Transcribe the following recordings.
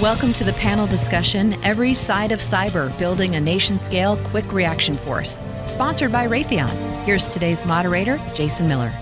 Welcome to the panel discussion Every Side of Cyber Building a Nation Scale Quick Reaction Force, sponsored by Raytheon. Here's today's moderator, Jason Miller.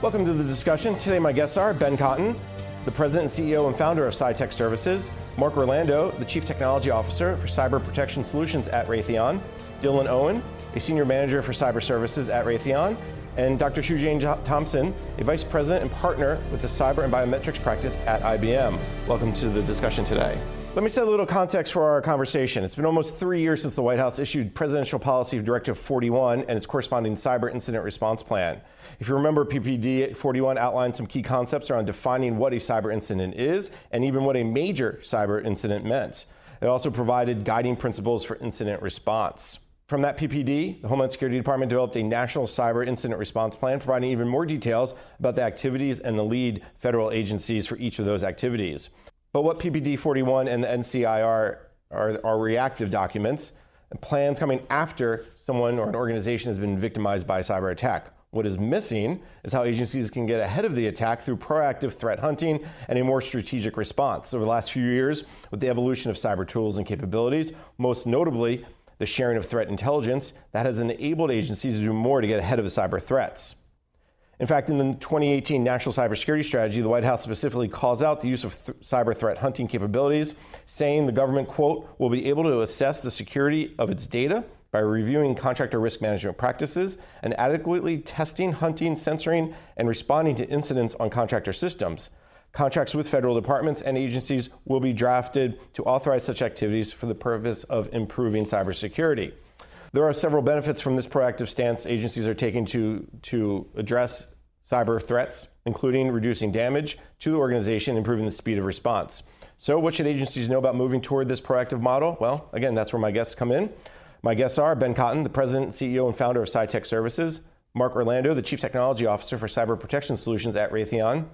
Welcome to the discussion. Today, my guests are Ben Cotton, the president and CEO and founder of CyTech Services, Mark Orlando, the chief technology officer for cyber protection solutions at Raytheon, Dylan Owen, a senior manager for cyber services at Raytheon, and Dr. Shue-Jane Thompson, a vice president and partner with the cyber and biometrics practice at IBM. Welcome to the discussion today. Let me set a little context for our conversation. It's been almost three years since the White House issued Presidential Policy Directive 41 and its corresponding Cyber Incident Response Plan. If you remember, PPD 41 outlined some key concepts around defining what a cyber incident is and even what a major cyber incident meant. It also provided guiding principles for incident response. From that PPD, the Homeland Security Department developed a national cyber incident response plan, providing even more details about the activities and the lead federal agencies for each of those activities. But what PPD 41 and the NCIR are, are reactive documents, plans coming after someone or an organization has been victimized by a cyber attack. What is missing is how agencies can get ahead of the attack through proactive threat hunting and a more strategic response. Over the last few years, with the evolution of cyber tools and capabilities, most notably the sharing of threat intelligence that has enabled agencies to do more to get ahead of cyber threats. In fact, in the 2018 National Cybersecurity Strategy, the White House specifically calls out the use of th- cyber threat hunting capabilities, saying the government, quote, will be able to assess the security of its data by reviewing contractor risk management practices and adequately testing, hunting, sensoring, and responding to incidents on contractor systems. Contracts with federal departments and agencies will be drafted to authorize such activities for the purpose of improving cybersecurity. There are several benefits from this proactive stance agencies are taking to, to address cyber threats, including reducing damage to the organization, improving the speed of response. So, what should agencies know about moving toward this proactive model? Well, again, that's where my guests come in. My guests are Ben Cotton, the president, CEO, and founder of CyTech Services, Mark Orlando, the chief technology officer for cyber protection solutions at Raytheon,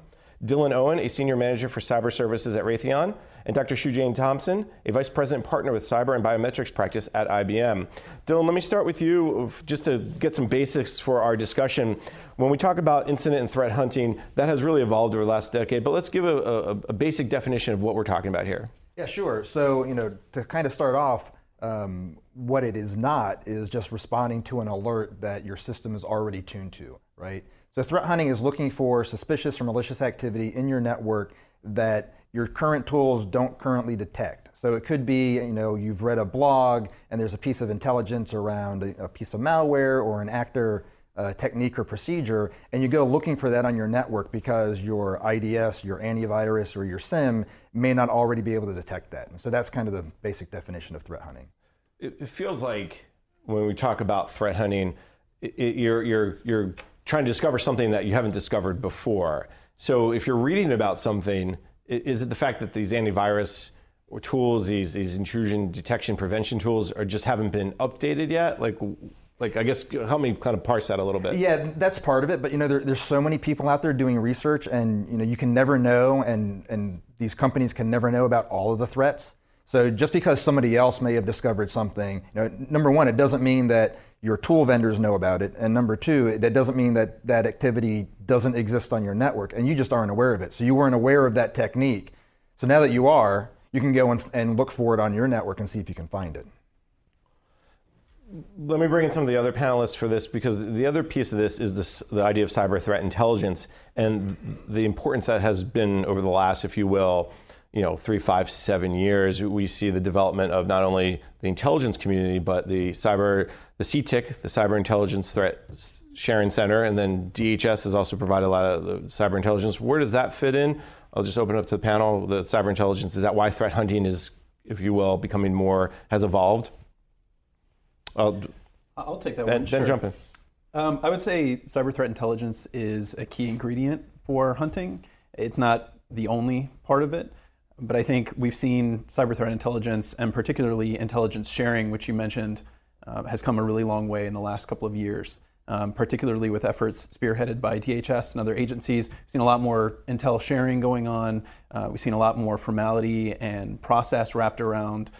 Dylan Owen, a senior manager for cyber services at Raytheon, and Dr. Shue-Jane Thompson, a vice president partner with cyber and biometrics practice at IBM. Dylan, let me start with you just to get some basics for our discussion. When we talk about incident and threat hunting, that has really evolved over the last decade, but let's give a, a, a basic definition of what we're talking about here. Yeah, sure. So, you know, to kind of start off, um, what it is not is just responding to an alert that your system is already tuned to, right? So threat hunting is looking for suspicious or malicious activity in your network that your current tools don't currently detect. So it could be, you know, you've read a blog and there's a piece of intelligence around a, piece of malware or an actor uh, technique or procedure, and you go looking for that on your network because your IDS, your antivirus, or your SIEM may not already be able to detect that. And so that's kind of the basic definition of threat hunting. It, it feels like when we talk about threat hunting, it, it, you're, you're, you're trying to discover something that you haven't discovered before. So if you're reading about something, is it the fact that these antivirus tools, these these intrusion detection prevention tools, are just haven't been updated yet? Like, like I guess help me kind of parse that a little bit. Yeah, that's part of it. But you know, there, there's so many people out there doing research, and you know, you can never know, and and these companies can never know about all of the threats. So just because somebody else may have discovered something, you know, number one, it doesn't mean that your tool vendors know about it. And number two, that doesn't mean that that activity doesn't exist on your network and you just aren't aware of it. So you weren't aware of that technique. So now that you are, you can go and, and look for it on your network and see if you can find it. Let me bring in some of the other panelists for this because the other piece of this is this, the idea of cyber threat intelligence and the importance that has been over the last, if you will, you know, three, five, seven years, we see the development of not only the intelligence community, but the cyber, the CTIC, the Cyber Intelligence Threat Sharing Center, and then DHS has also provided a lot of the cyber intelligence. Where does that fit in? I'll just open up to the panel. The cyber intelligence is that why threat hunting is, if you will, becoming more has evolved. I'll, I'll take that then, one. Then sure. jump in. Um, I would say cyber threat intelligence is a key ingredient for hunting. It's not the only part of it. But I think we've seen cyber threat intelligence and particularly intelligence sharing, which you mentioned, uh, has come a really long way in the last couple of years, um, particularly with efforts spearheaded by DHS and other agencies. We've seen a lot more intel sharing going on. Uh, we've seen a lot more formality and process wrapped around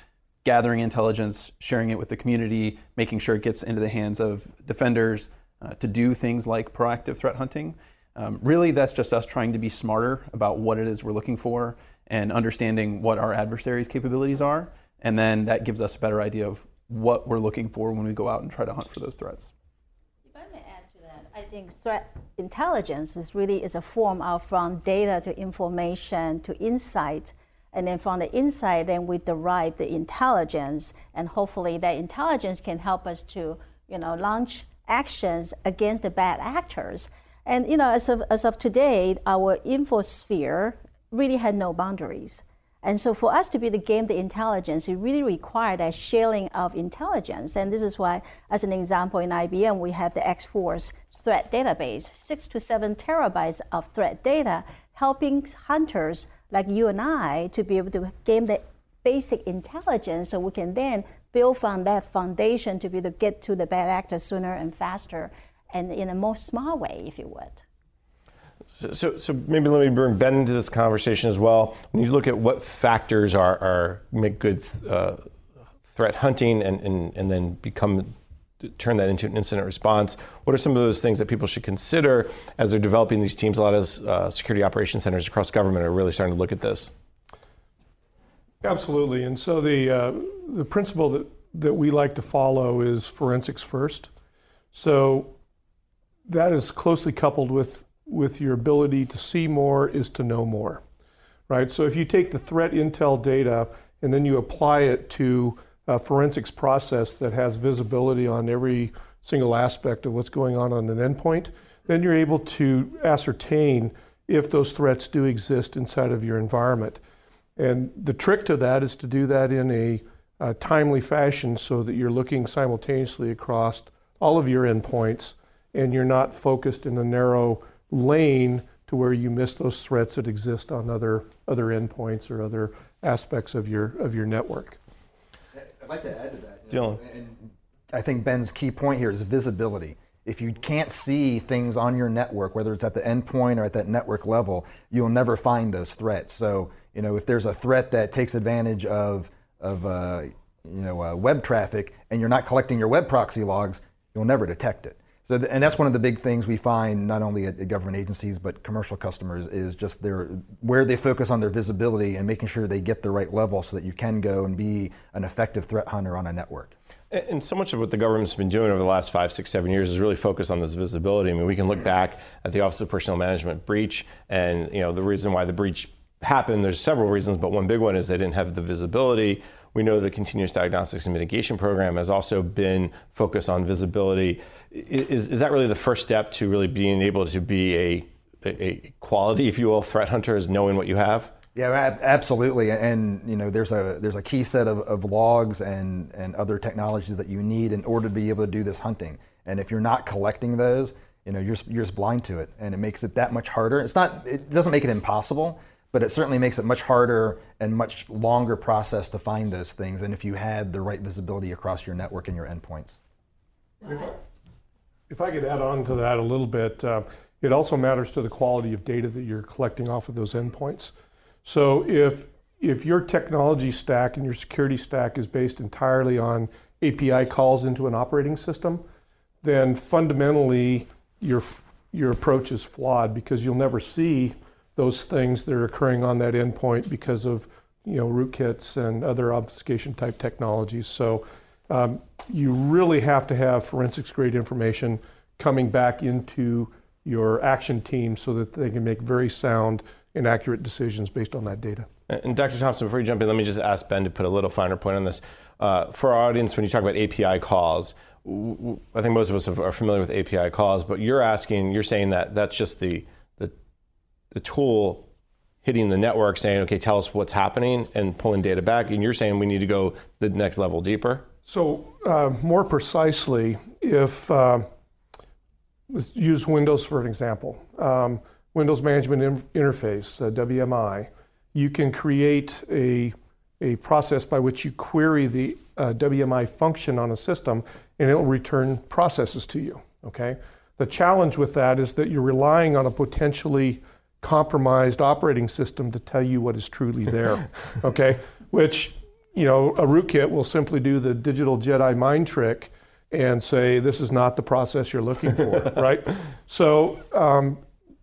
gathering intelligence, sharing it with the community, making sure it gets into the hands of defenders uh, to do things like proactive threat hunting. Um, really, that's just us trying to be smarter about what it is we're looking for and understanding what our adversaries' capabilities are. And then that gives us a better idea of what we're looking for when we go out and try to hunt for those threats. If I may add to that, I think threat intelligence is really is a form of from data to information to insight. And then from the insight, then we derive the intelligence, and hopefully that intelligence can help us to, you know, launch actions against the bad actors. And you know, as of, as of today, our infosphere really had no boundaries. And so for us to be the game, the intelligence, it really required that sharing of intelligence. And this is why, as an example, in IBM, we have the X-Force threat database, six to seven terabytes of threat data, helping hunters like you and I to be able to gain the basic intelligence so we can then build from that foundation to be able to get to the bad actors sooner and faster and in a more smart way, if you would. So, so, maybe let me bring Ben into this conversation as well. When you look at what factors are, are make good uh, threat hunting and, and, and then become turn that into an incident response, what are some of those things that people should consider as they're developing these teams? A lot of uh, security operations centers across government are really starting to look at this. Absolutely, and so the uh, the principle that that we like to follow is forensics first. So that is closely coupled with with your ability to see more is to know more, right? So if you take the threat intel data and then you apply it to a forensics process that has visibility on every single aspect of what's going on on an endpoint, then you're able to ascertain if those threats do exist inside of your environment. And the trick to that is to do that in a, a timely fashion so that you're looking simultaneously across all of your endpoints and you're not focused in a narrow lane to where you miss those threats that exist on other other endpoints or other aspects of your of your network. I'd like to add to that. Dylan. And I think Ben's key point here is visibility. If you can't see things on your network, whether it's at the endpoint or at that network level, you'll never find those threats. So, you know, if there's a threat that takes advantage of of uh, you know uh, web traffic and you're not collecting your web proxy logs, you'll never detect it. So, and that's one of the big things we find not only at, government agencies but commercial customers is just their where they focus on their visibility and making sure they get the right level so that you can go and be an effective threat hunter on a network. And so much of what the government's been doing over the last five, six, seven years is really focused on this visibility. I mean, we can look back at the Office of Personnel Management breach, and you know the reason why the breach happened. There's several reasons, but one big one is they didn't have the visibility. We know the continuous diagnostics and mitigation program has also been focused on visibility. Is, is that really the first step to really being able to be a, a quality, if you will, threat hunter, is knowing what you have? Yeah, absolutely. And you know, there's a there's a key set of, of logs and and other technologies that you need in order to be able to do this hunting. And if you're not collecting those, you know, you're you're just blind to it, and it makes it that much harder. It's not. It doesn't make it impossible, but it certainly makes it much harder and much longer process to find those things than if you had the right visibility across your network and your endpoints. If I, could add on to that a little bit, uh, it also matters to the quality of data that you're collecting off of those endpoints. So if if your technology stack and your security stack is based entirely on API calls into an operating system, then fundamentally your your approach is flawed because you'll never see those things that are occurring on that endpoint because of you know rootkits and other obfuscation type technologies. So um, you really have to have forensics grade information coming back into your action team so that they can make very sound and accurate decisions based on that data. And Dr. Thompson, before you jump in, let me just ask Ben to put a little finer point on this. Uh, for our audience, when you talk about API calls, I think most of us are familiar with API calls, but you're asking, you're saying that that's just the the tool hitting the network saying, okay, tell us what's happening and pulling data back. And you're saying we need to go the next level deeper? So, uh, more precisely, if uh, use Windows for an example, um, Windows Management in- Interface, uh, WMI, you can create a, a process by which you query the uh, WMI function on a system and it'll return processes to you. Okay? The challenge with that is that you're relying on a potentially compromised operating system to tell you what is truly there. okay, which you know a rootkit will simply do the digital Jedi mind trick and say this is not the process you're looking for, right? So um,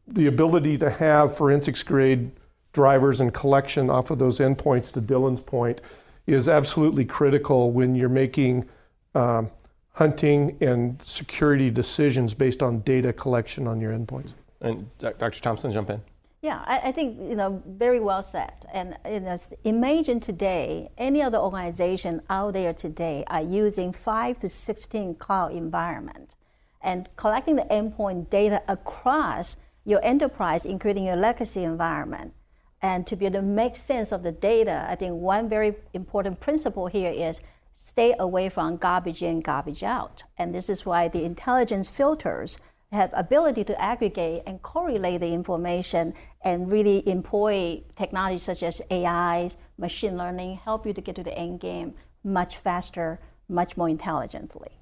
the ability to have forensics grade drivers and collection off of those endpoints, to Dylan's point, is absolutely critical when you're making um, hunting and security decisions based on data collection on your endpoints. And Dr. Thompson, jump in. Yeah, I, I, think you know very well said. And you know, imagine today, any other organization out there today are using five to sixteen cloud environment, and collecting the endpoint data across your enterprise, including your legacy environment, and to be able to make sense of the data. I think one very important principle here is stay away from garbage in, garbage out, and this is why the intelligence filters have ability to aggregate and correlate the information and really employ technology such as AI, machine learning, help you to get to the end game much faster, much more intelligently.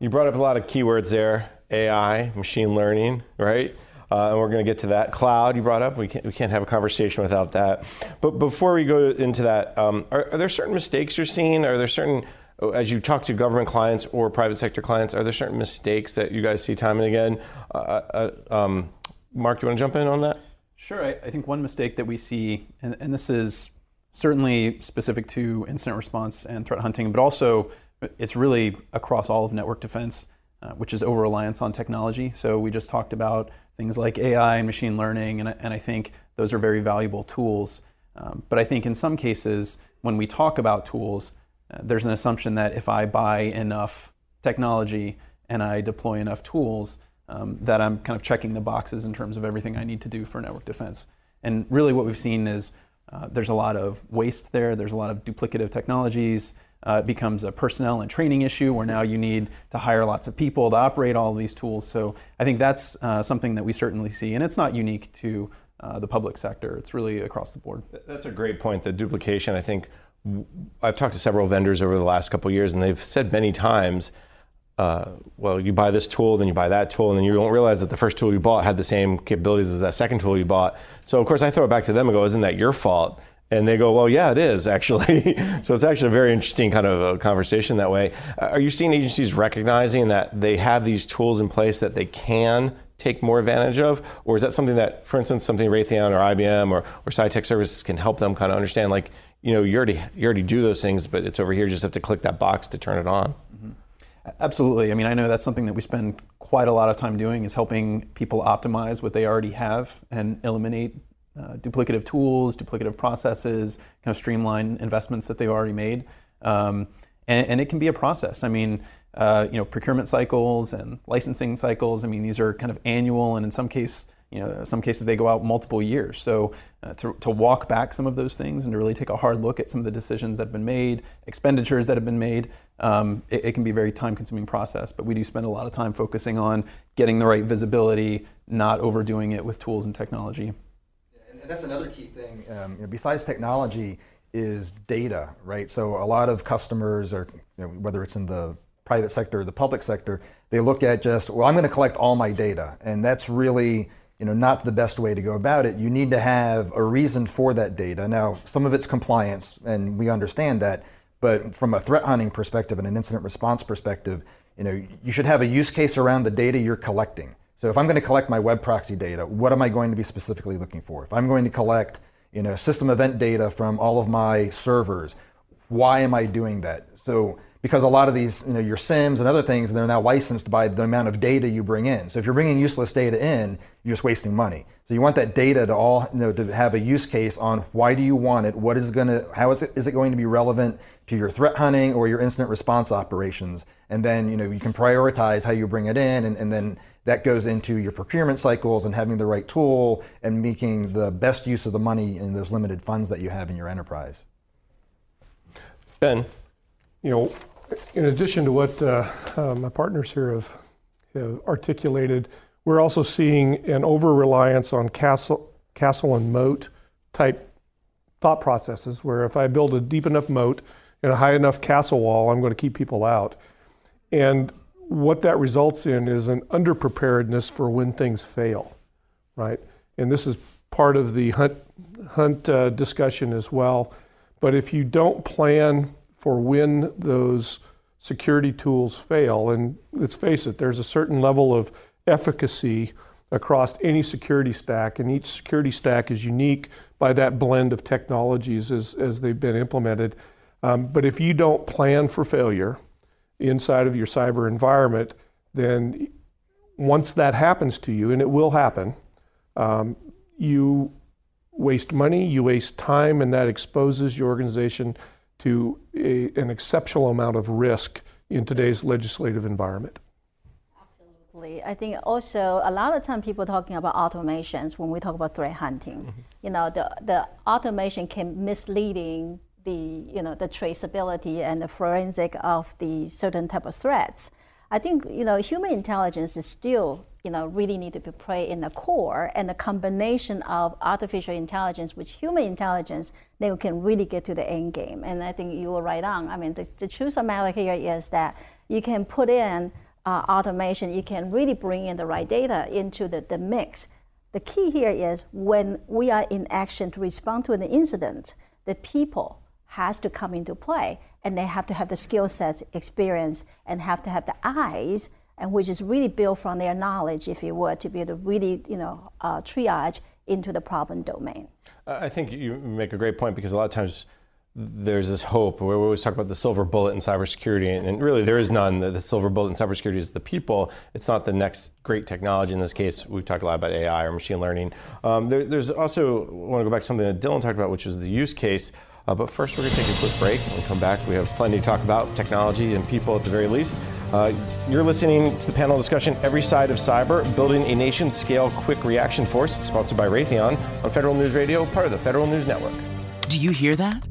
You brought up a lot of keywords there AI, machine learning, right? Uh, and we're going to get to that. Cloud, you brought up. We can't, we can't have a conversation without that. But before we go into that, um, are, are there certain mistakes you're seeing? Are there certain as you talk to government clients or private sector clients, are there certain mistakes that you guys see time and again? Uh, uh, um, Mark, you want to jump in on that? Sure. I, I think one mistake that we see, and, and, this is certainly specific to incident response and threat hunting, but also it's really across all of network defense, uh, which is over reliance on technology. So we just talked about things like AI and machine learning, and, and I think those are very valuable tools. Um, but I think in some cases, when we talk about tools, uh, there's an assumption that if I buy enough technology and I deploy enough tools, um, that I'm kind of checking the boxes in terms of everything I need to do for network defense. And really, what we've seen is uh, there's a lot of waste there. There's a lot of duplicative technologies. Uh, it becomes a personnel and training issue where now you need to hire lots of people to operate all these tools. So I think that's uh, something that we certainly see, and it's not unique to uh, the public sector. It's really across the board. That's a great point. The duplication, I think I've talked to several vendors over the last couple years, and they've said many times, uh, well, you buy this tool, then you buy that tool, and then you don't realize that the first tool you bought had the same capabilities as that second tool you bought. So, of course, I throw it back to them and go, isn't that your fault? And they go, well, yeah, it is actually. so it's actually a very interesting kind of a conversation that way. Are you seeing agencies recognizing that they have these tools in place that they can take more advantage of? Or is that something that, for instance, something Raytheon or IBM or, or CyTech Services can help them kind of understand? Like, you know, you already you already do those things, but it's over here. You just have to click that box to turn it on. Mm-hmm. Absolutely. I mean, I know that's something that we spend quite a lot of time doing is helping people optimize what they already have and eliminate uh, duplicative tools, duplicative processes, kind of streamline investments that they've already made. Um, and, and, it can be a process. I mean, uh, you know, procurement cycles and licensing cycles. I mean, these are kind of annual, and in some case, you know, some cases they go out multiple years. So uh, to, to walk back some of those things and to really take a hard look at some of the decisions that have been made, expenditures that have been made, um, it, it, can be a very time-consuming process. But we do spend a lot of time focusing on getting the right visibility, not overdoing it with tools and technology. And that's another key thing. Um, you know, besides technology, is data, right? So a lot of customers, or you know, whether it's in the private sector or the public sector, they look at just, well, I'm going to collect all my data, and that's really you know, not the best way to go about it. You need to have a reason for that data. Now, some of it's compliance, and we understand that, but from a threat hunting perspective and an incident response perspective, you know, you should have a use case around the data you're collecting. So if I'm going to collect my web proxy data, what am I going to be specifically looking for? If I'm going to collect, you know, system event data from all of my servers, why am I doing that? So because a lot of these, you know, your SIEMs and other things, they're now licensed by the amount of data you bring in. So if you're bringing useless data in, you're just wasting money. So you want that data to all, you know, to have a use case on why do you want it, what is going to, how is it, is it going to be relevant to your threat hunting or your incident response operations, and then you know you can prioritize how you bring it in, and, and then that goes into your procurement cycles and having the right tool and making the best use of the money in those limited funds that you have in your enterprise. Ben, you know, in addition to what uh, uh, my partners here have, have, articulated, we're also seeing an over reliance on castle, castle and moat type thought processes, where if I build a deep enough moat and a high enough castle wall, I'm going to keep people out. And what that results in is an underpreparedness for when things fail, right? And this is part of the hunt, hunt uh, discussion as well. But if you don't plan for when those security tools fail. And let's face it, there's a certain level of efficacy across any security stack, and each security stack is unique by that blend of technologies as, as they've been implemented. Um, but if you don't plan for failure inside of your cyber environment, then once that happens to you, and it will happen, um, you waste money, you waste time, and that exposes your organization to a, an exceptional amount of risk in today's legislative environment. Absolutely. I think also a lot of time people talking about automations when we talk about threat hunting. Mm-hmm. You know, the, the automation can misleading the you know the traceability and the forensic of the certain type of threats. I think you know human intelligence is still you know really need to be played in the core, and the combination of artificial intelligence with human intelligence, then we can really get to the end game. And I think you were right on. I mean, the, the truth of matter here is that you can put in uh, automation, you can really bring in the right data into the, the mix. The key here is when we are in action to respond to an incident, the people has to come into play and they have to have the skill sets, experience, and have to have the eyes, and which is really built from their knowledge, if you would, to be able to really, you know, uh, triage into the problem domain. I think you make a great point because a lot of times there's this hope we always talk about the silver bullet in cybersecurity, and really there is none. The silver bullet in cybersecurity is the people. It's not the next great technology. In this case, we've talked a lot about AI or machine learning. Um, there, there's also I want to go back to something that Dylan talked about, which was the use case. Uh, but first, we're going to take a quick break. When we come back, we have plenty to talk about technology and people at the very least. Uh, you're listening to the panel discussion Every Side of Cyber Building a Nation Scale Quick Reaction Force, sponsored by Raytheon on Federal News Radio, part of the Federal News Network. Do you hear that?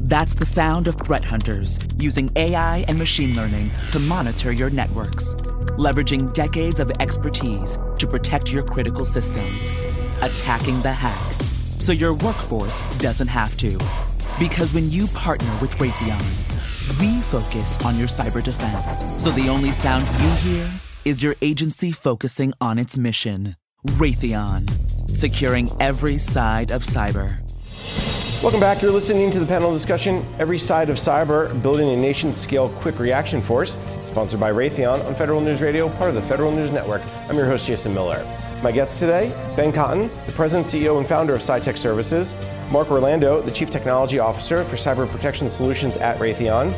That's the sound of threat hunters using AI and machine learning to monitor your networks, leveraging decades of expertise to protect your critical systems, attacking the hack so your workforce doesn't have to. Because when you partner with Raytheon, we focus on your cyber defense. So the only sound you hear is your agency focusing on its mission. Raytheon, securing every side of cyber. Welcome back. You're listening to the panel discussion Every Side of Cyber Building a Nation Scale Quick Reaction Force, sponsored by Raytheon on Federal News Radio, part of the Federal News Network. I'm your host, Jason Miller. My guests today Ben Cotton, the President, CEO, and founder of CyTech Services, Mark Orlando, the Chief Technology Officer for Cyber Protection Solutions at Raytheon,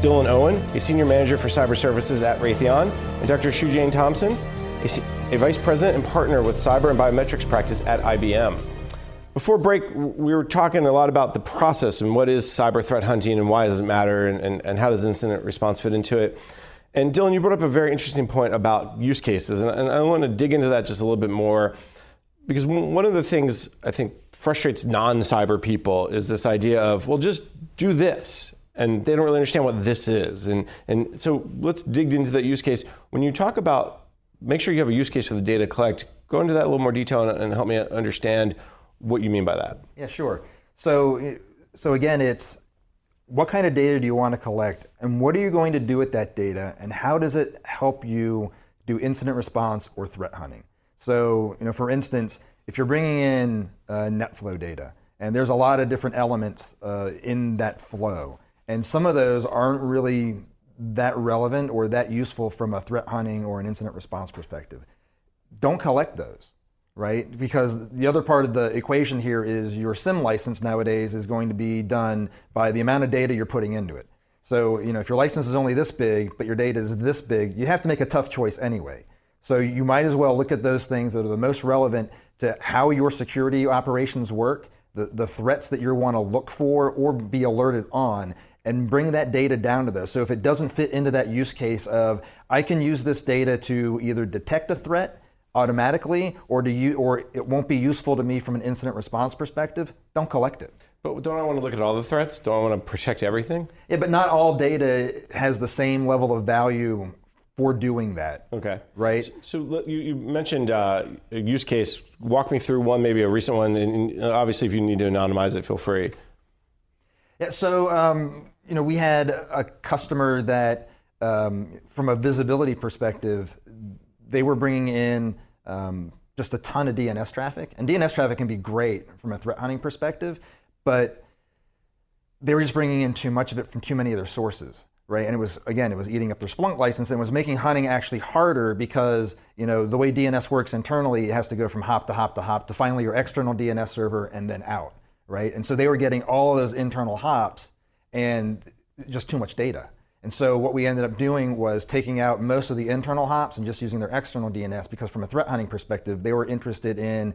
Dylan Owen, a Senior Manager for Cyber Services at Raytheon, and Dr. Shue-Jane Thompson, a, a Vice President and Partner with Cyber and Biometrics Practice at IBM. Before break, we were talking a lot about the process and what is cyber threat hunting and why does it matter and, and, and how does incident response fit into it. And Dylan, you brought up a very interesting point about use cases, and, and I want to dig into that just a little bit more because one of the things I think frustrates non-cyber people is this idea of well, just do this, and they don't really understand what this is. And and so let's dig into that use case. When you talk about make sure you have a use case for the data collect, go into that a little more detail and, and help me understand what you mean by that. Yeah, sure. So so again, it's what kind of data do you want to collect and what are you going to do with that data and how does it help you do incident response or threat hunting? So you know for instance if you're bringing in uh, netflow data and there's a lot of different elements uh, in that flow and some of those aren't really that relevant or that useful from a threat hunting or an incident response perspective don't collect those right? Because the other part of the equation here is your SIEM license nowadays is going to be done by the amount of data you're putting into it. So, you know, if your license is only this big, but your data is this big, you have to make a tough choice anyway. So you might as well look at those things that are the most relevant to how your security operations work, the, the threats that you want to look for or be alerted on, and bring that data down to those. So if it doesn't fit into that use case of, I can use this data to either detect a threat automatically or do you or it won't be useful to me from an incident response perspective? Don't collect it. But don't i want to look at all the threats? Don't i want to protect everything? Yeah but not all data has the same level of value for doing that. Okay. Right? So, so you, you, mentioned uh, a use case. Walk me through one maybe a recent one and obviously if you need to anonymize it feel free. Yeah so um, you know we had a customer that um, from a visibility perspective they were bringing in um, just a ton of DNS traffic. And DNS traffic can be great from a threat hunting perspective, but they were just bringing in too much of it from too many other sources. right? And it was again, it was eating up their Splunk license and was making hunting actually harder because you know the way DNS works internally, it has to go from hop to hop to hop to finally your external DNS server and then out, right? And so they were getting all of those internal hops and just too much data. And so what we ended up doing was taking out most of the internal hops and just using their external DNS because from a threat hunting perspective, they were interested in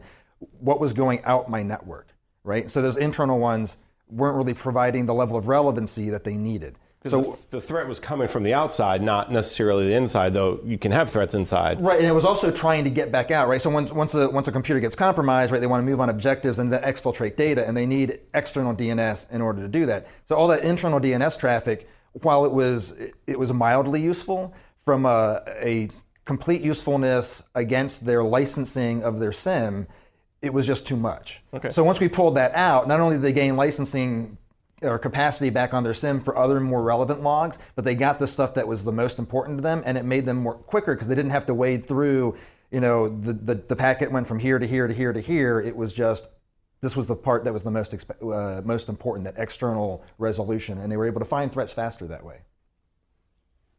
what was going out my network, right? So those internal ones weren't really providing the level of relevancy that they needed. So the threat was coming from the outside, not necessarily the inside, though you can have threats inside. Right, and it was also trying to get back out, right? So once, once, a, once a computer gets compromised, right, they want to move on objectives and then exfiltrate data, and they need external DNS in order to do that. So all that internal DNS traffic, while it was, it was mildly useful, from a, a complete usefulness against their licensing of their SIEM, it was just too much. Okay. So once we pulled that out, not only did they gain licensing or capacity back on their SIEM for other more relevant logs, but they got the stuff that was the most important to them, and it made them more quicker because they didn't have to wade through. You know, the, the, the packet went from here to here to here to here. It was just this was the part that was the most uh, most important, that external resolution, and they were able to find threats faster that way.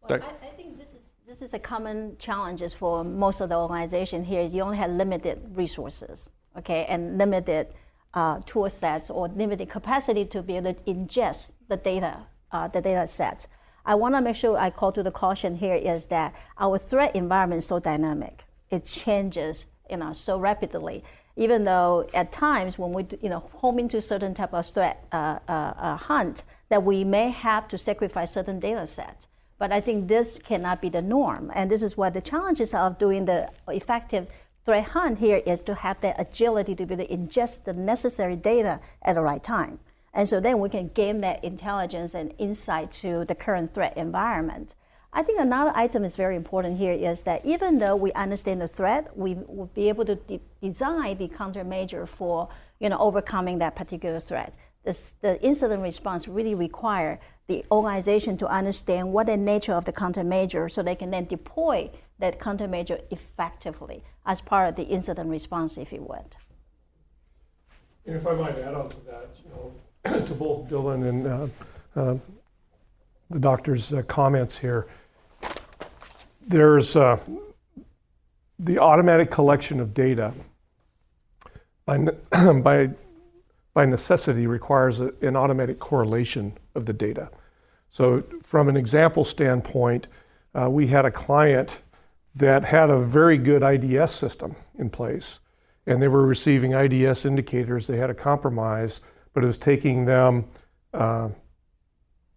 Well, I, I, think this is this is a common challenge for most of the organization here. Is you only have limited resources, okay, and limited uh, tool sets or limited capacity to be able to ingest the data, uh, the data sets. I want to make sure I call to the caution here is that our threat environment is so dynamic. It changes, you know, so rapidly. Even though at times when we, you know, home into certain type of threat uh, uh, uh, hunt, that we may have to sacrifice certain data sets. But I think this cannot be the norm, and this is what the challenges of doing the effective threat hunt here is to have the agility to be able to ingest the necessary data at the right time. And so then we can gain that intelligence and insight to the current threat environment. I think another item is very important here is that even though we understand the threat, we will be able to de- design the countermeasure for you know overcoming that particular threat. This, the incident response really require the organization to understand what the nature of the countermeasure so they can then deploy that countermeasure effectively as part of the incident response, if you would. And if I might add on to that, you know, to both Dylan and uh, uh, the doctor's uh, comments here, there's uh, the automatic collection of data by, by, by necessity requires a, an automatic correlation of the data. So, from an example standpoint, uh, we had a client that had a very good IDS system in place, and they were receiving IDS indicators. They had a compromise, but it was taking them uh,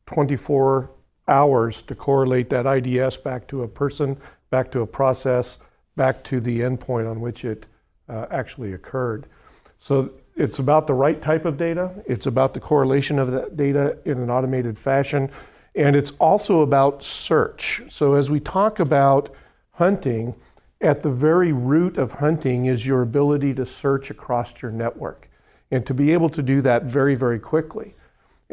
24 hours to correlate that IDS back to a person, back to a process, back to the endpoint on which it uh, actually occurred. So it's about the right type of data, it's about the correlation of that data in an automated fashion, and it's also about search. So as we talk about hunting, at the very root of hunting is your ability to search across your network and to be able to do that very, very quickly.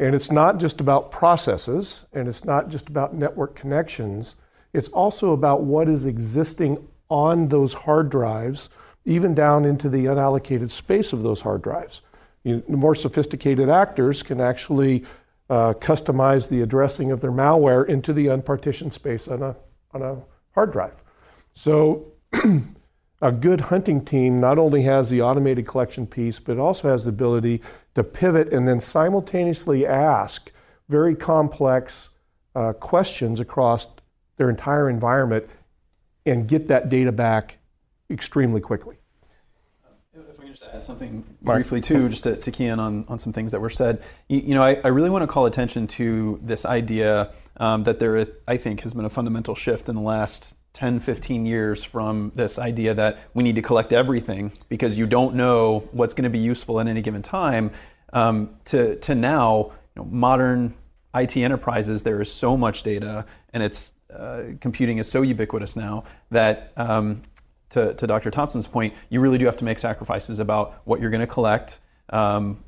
And it's not just about processes and it's not just about network connections, it's also about what is existing on those hard drives, even down into the unallocated space of those hard drives. You more sophisticated actors can actually uh, customize the addressing of their malware into the unpartitioned space on a, on a hard drive. So a good hunting team not only has the automated collection piece, but also has the ability to pivot and then simultaneously ask very complex uh, questions across their entire environment and get that data back extremely quickly. If I can just add something briefly too, just to, to key in on, on some things that were said. You, you know, I, I, really want to call attention to this idea um, that there, I think, has been a fundamental shift in the last 10, 15 years from this idea that we need to collect everything because you don't know what's going to be useful at any given time, um, to, to now, you know, modern IT enterprises, there is so much data and it's uh, computing is so ubiquitous now that um, to, to, Dr. Thompson's point, you really do have to make sacrifices about what you're going to collect. Um,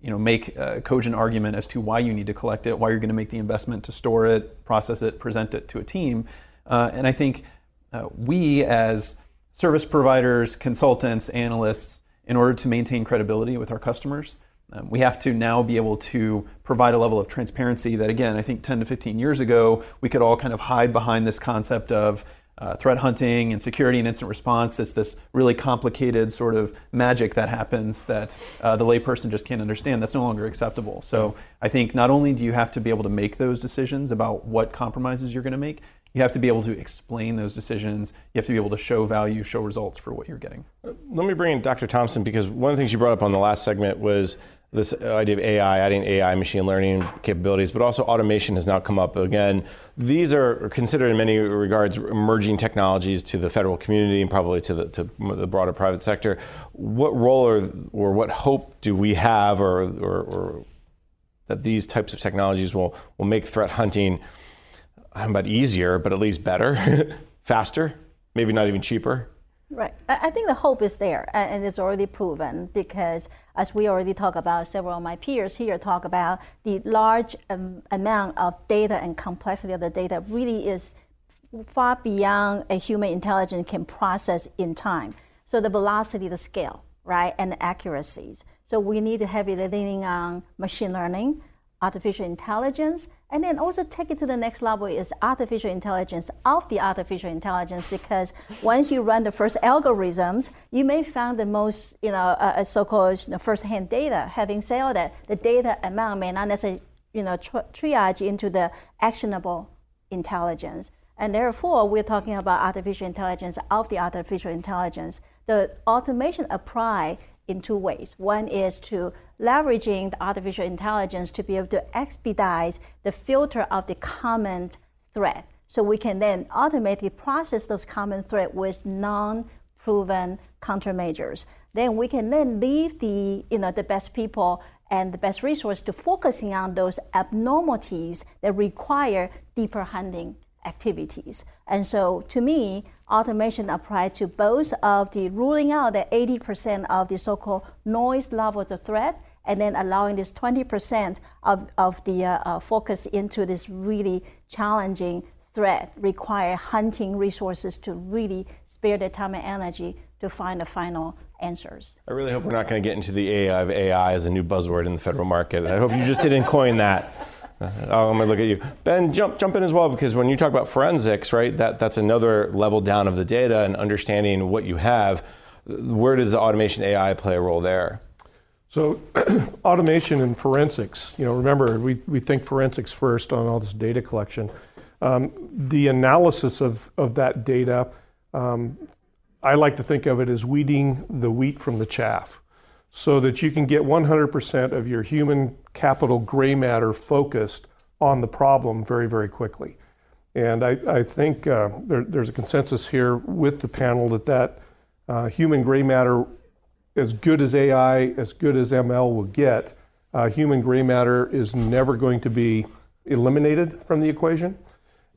you know, make a cogent argument as to why you need to collect it, why you're going to make the investment to store it, process it, present it to a team. Uh, and I think uh, we, as service providers, consultants, analysts, in order to maintain credibility with our customers, Um, we have to now be able to provide a level of transparency that, again, I think 10 to 15 years ago, we could all kind of hide behind this concept of uh, threat hunting and security and incident response. It's this really complicated sort of magic that happens that uh, the layperson just can't understand. That's no longer acceptable. So I think not only do you have to be able to make those decisions about what compromises you're going to make, you have to be able to explain those decisions. You have to be able to show value, show results for what you're getting. Let me bring in Dr. Thompson because one of the things you brought up on the last segment was this idea of AI, adding AI, machine learning capabilities, but also automation has now come up again. These are considered in many regards emerging technologies to the federal community and probably to the, to the broader private sector. What role or, or what hope do we have or, or, or that these types of technologies will, will make threat hunting, I don't know about easier, but at least better, faster, maybe not even cheaper? Right. I think the hope is there, and it's already proven because, as we already talked about, several of my peers here talk about the large um, amount of data and complexity of the data really is far beyond a human intelligence can process in time. So the velocity, the scale, right, and the accuracies. So we need to heavily leaning on machine learning, artificial intelligence, and then also take it to the next level is artificial intelligence of the artificial intelligence because once you run the first algorithms, you may find the most, you know, uh, uh so-called you know, first-hand data. Having said all that, the data amount may not necessarily, you know, tri- triage into the actionable intelligence. And therefore, we're talking about artificial intelligence of the artificial intelligence. The automation apply in two ways. One is to leveraging the artificial intelligence to be able to expedite the filter of the common threat. So we can then automatically process those common threat with non-proven countermeasures. Then we can then leave the, you know, the best people and the best resource to focusing on those abnormalities that require deeper hunting activities. And so to me, automation applied to both of the ruling out the 80% of the so-called noise level of the threat and then allowing this 20% of, of the uh, uh, focus into this really challenging threat require hunting resources to really spare the time and energy to find the final answers. I really hope we're not going to get into the AI of AI as a new buzzword in the federal market. I hope you just didn't coin that. Oh, I'm gonna look at you, Ben. Jump jump in as well because when you talk about forensics, right? That that's another level down of the data and understanding what you have. Where does the automation AI play a role there? So, automation and forensics. You know, remember we we think forensics first on all this data collection. Um, the analysis of of that data. Um, I like to think of it as weeding the wheat from the chaff so that you can get 100% of your human capital gray matter focused on the problem very, very quickly. And I, I think uh, there, there's a consensus here with the panel that that uh, human gray matter, as good as AI, as good as ML will get, uh, human gray matter is never going to be eliminated from the equation.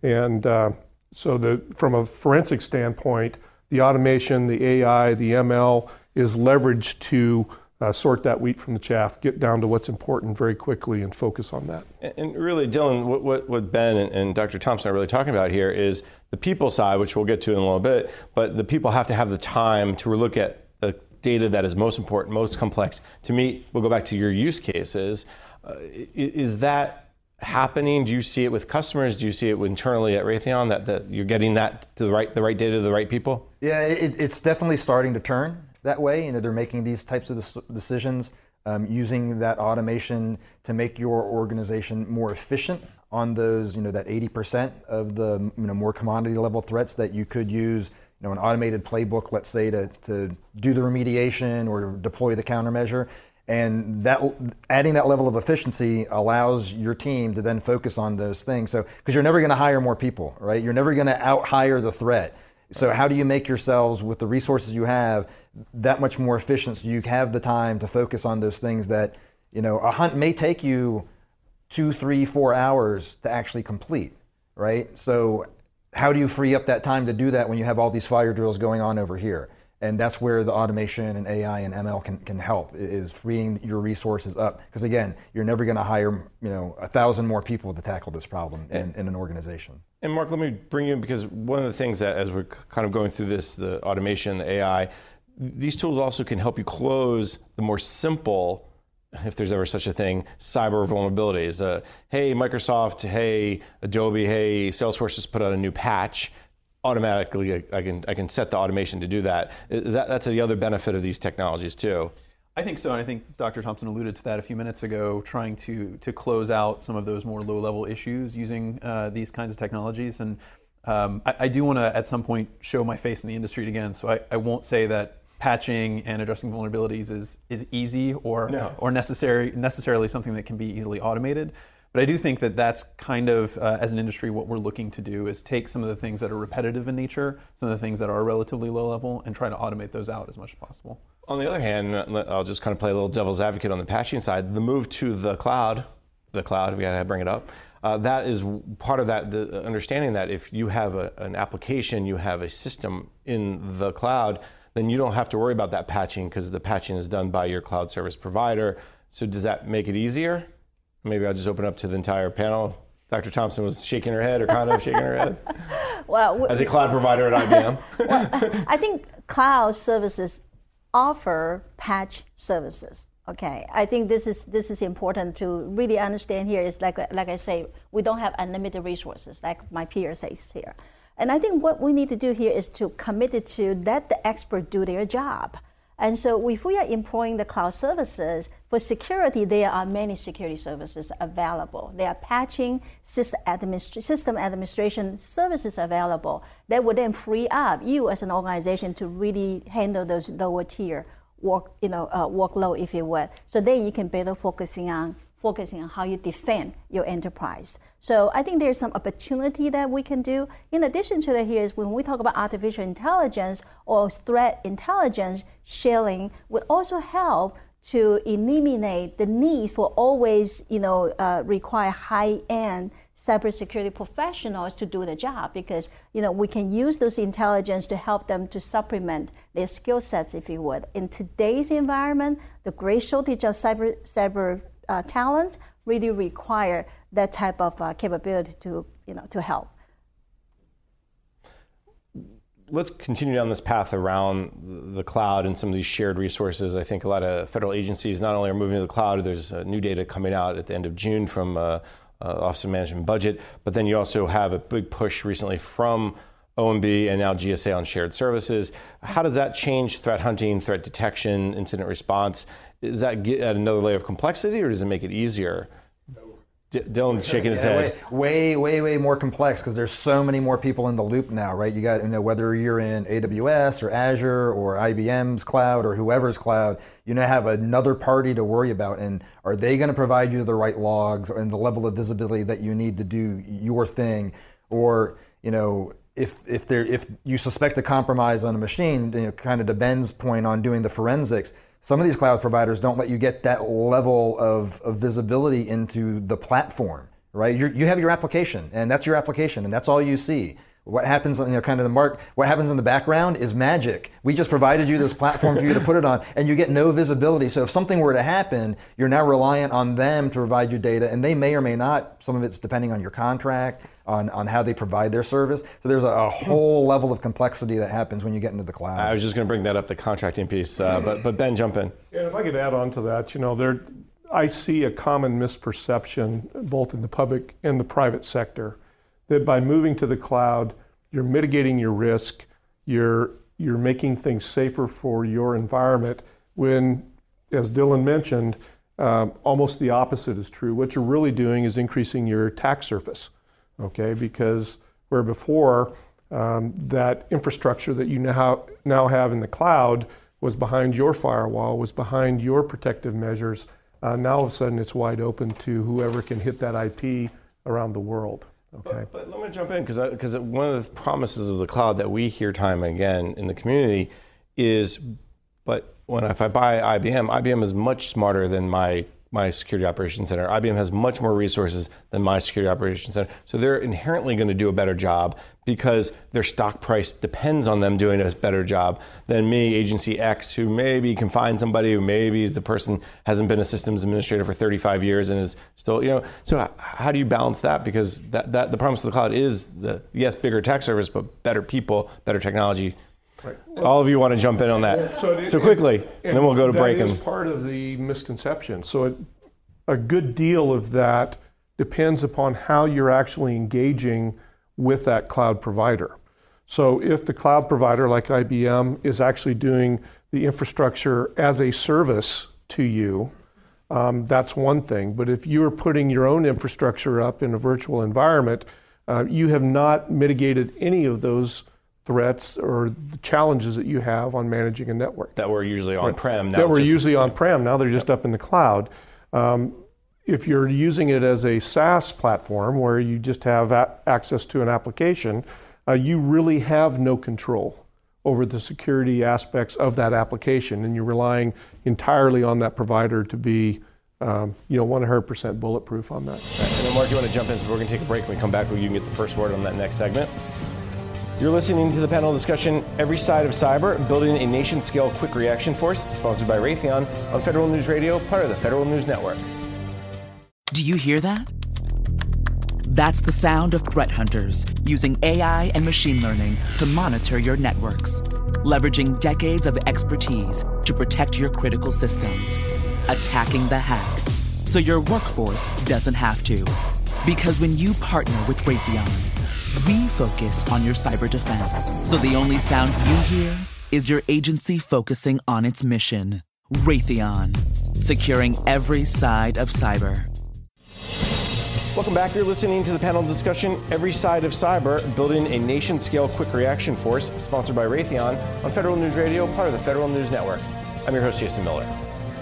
And uh, so, the, from a forensic standpoint, the automation, the AI, the ML is leveraged to uh, sort that wheat from the chaff, get down to what's important very quickly, and focus on that. And, really, Dylan, what, what, what Ben and, and, Dr. Thompson are really talking about here is the people side, which we'll get to in a little bit, but the people have to have the time to look at the data that is most important, most complex. To meet, we'll go back to your use cases. Uh, is that happening? Do you see it with customers? Do you see it internally at Raytheon that, that you're getting that to the right, the right data to the right people? Yeah, it, it's definitely starting to turn that way. You know, they're making these types of decisions um, using that automation to make your organization more efficient on those, you know, that 80% of the you know more commodity level threats that you could use, you know, an automated playbook, let's say, to, to do the remediation or deploy the countermeasure. And that adding that level of efficiency allows your team to then focus on those things. So, because you're never going to hire more people, right? You're never going to out hire the threat. So, how do you make yourselves with the resources you have that much more efficient so you have the time to focus on those things that you know a hunt may take you two three four hours to actually complete right? So how do you free up that time to do that when you have all these fire drills going on over here? And that's where the automation and ai and ml can, can help is freeing your resources up. Because again you're never going to hire you know a thousand more people to tackle this problem in, in an organization. And mark let me bring you in because one of the things that as we're kind of going through this the automation the ai these tools also can help you close the more simple if there's ever such a thing, cyber vulnerabilities. Uh, hey, Microsoft, hey, Adobe, hey, Salesforce just put out a new patch. Automatically, I, can I can set the automation to do that. That that's the other benefit of these technologies too. I think so, and I think Dr. Thompson alluded to that a few minutes ago, trying to to close out some of those more low-level issues using uh, these kinds of technologies. And um, I, I, do want to, at some point, show my face in the industry again. So I, I, won't say that patching and addressing vulnerabilities is is easy or no. or necessary necessarily something that can be easily automated. But I do think that that's kind of, uh, as an industry, what we're looking to do is take some of the things that are repetitive in nature, some of the things that are relatively low level, and try to automate those out as much as possible. On the other hand, I'll just kind of play a little devil's advocate on the patching side. The move to the cloud, the cloud, we got to bring it up. Uh, that is part of that the understanding that if you have a, an application, you have a system in the cloud, then you don't have to worry about that patching because the patching is done by your cloud service provider. So does that make it easier? Maybe I'll just open up to the entire panel. Dr. Thompson was shaking her head or kind of shaking her head. Well, as a cloud provider at IBM. well, I think cloud services offer patch services. Okay, I think this is this is important to really understand. Here is like like I say, we don't have unlimited resources, like my peer says here, and I think what we need to do here is to commit it to let the expert do their job. And so if we are employing the cloud services, for security, there are many security services available. There are patching, system, system administration services available that would then free up you as an organization to really handle those lower tier work, you know, uh, workload, if you will. So then you can better focusing on focusing on how you defend your enterprise. So I think there's some opportunity that we can do. In addition to that, here is when we talk about artificial intelligence or threat intelligence, sharing would also help to eliminate the need for always, you know, uh, require high-end cybersecurity professionals to do the job because, you know, we can use those intelligence to help them to supplement their skill sets, if you would. In today's environment, the great shortage of cyber cyber uh, talent really require that type of uh, capability to, you know, to help. Let's continue down this path around the cloud and some of these shared resources. I think a lot of federal agencies not only are moving to the cloud, there's uh, new data coming out at the end of June from uh, uh, Office of Management Budget, but then you also have a big push recently from OMB and now GSA on shared services. How does that change threat hunting, threat detection, incident response? Does that get at another layer of complexity or does it make it easier? D- Dylan's shaking his yeah, head. Way, way, way more complex because there's so many more people in the loop now, right? You got, you know, whether you're in AWS or Azure or IBM's cloud or whoever's cloud, you now have another party to worry about. And are they going to provide you the right logs and the level of visibility that you need to do your thing? Or, you know, if if there if you suspect a compromise on a machine, you know, kind of to Ben's point on doing the forensics, some of these cloud providers don't let you get that level of, of visibility into the platform, right? You're, you have your application, and that's your application, and that's all you see. What happens, you know, kind of the mark, what happens in the background is magic. We just provided you this platform for you to put it on, and you get no visibility. So if something were to happen, you're now reliant on them to provide you data, and they may or may not. Some of it's depending on your contract, on, on how they provide their service. So there's a, a whole level of complexity that happens when you get into the cloud. I was just going to bring that up, the contracting piece, uh, but but Ben, jump in. Yeah, if I could add on to that, you know, there, I see a common misperception both in the public and the private sector that by moving to the cloud, you're mitigating your risk, you're, you're making things safer for your environment, when, as Dylan mentioned, um, almost the opposite is true. What you're really doing is increasing your attack surface, okay? Because where before, um, that infrastructure that you now, now have in the cloud was behind your firewall, was behind your protective measures. Uh, now all of a sudden it's wide open to whoever can hit that IP around the world. Okay. But, but let me jump in because because one of the promises of the cloud that we hear time and again in the community is, but when if I buy IBM, IBM is much smarter than my my security operations center. IBM has much more resources than my security operations center. So they're inherently going to do a better job because their stock price depends on them doing a better job than me, agency X, who maybe can find somebody who maybe is the person hasn't been a systems administrator for 35 years and is still, you know. So how do you balance that? Because that, that the promise of the cloud is the yes, bigger tech service, but better people, better technology. All of you want to jump in on that. So, it- quickly, and then we'll go to break. That is and- part of the misconception. So it, a good deal of that depends upon how you're actually engaging with that cloud provider. So if the cloud provider like IBM is actually doing the infrastructure as a service to you, um, that's one thing. But if you're putting your own infrastructure up in a virtual environment, uh, you have not mitigated any of those threats or the challenges that you have on managing a network that were usually on-prem. Now that were usually on-prem. Now they're just up in the cloud. Um, if you're using it as a SaaS platform where you just have access to an application, uh, you really have no control over the security aspects of that application, and you're relying entirely on that provider to be, um, you know, 100% bulletproof on that. And then, Mark, you want to jump in? So we're going to take a break. When we come back, you can get the first word on that next segment. You're listening to the panel discussion, Every Side of Cyber, Building a Nation Scale Quick Reaction Force, sponsored by Raytheon on Federal News Radio, part of the Federal News Network. Do you hear that? That's the sound of threat hunters using AI and machine learning to monitor your networks, leveraging decades of expertise to protect your critical systems, attacking the hack so your workforce doesn't have to. Because when you partner with Raytheon, we focus on your cyber defense. So the only sound you hear is your agency focusing on its mission. Raytheon, securing every side of cyber. Welcome back. You're listening to the panel discussion, Every Side of Cyber, Building a Nation Scale Quick Reaction Force, sponsored by Raytheon on Federal News Radio, part of the Federal News Network. I'm your host, Jason Miller.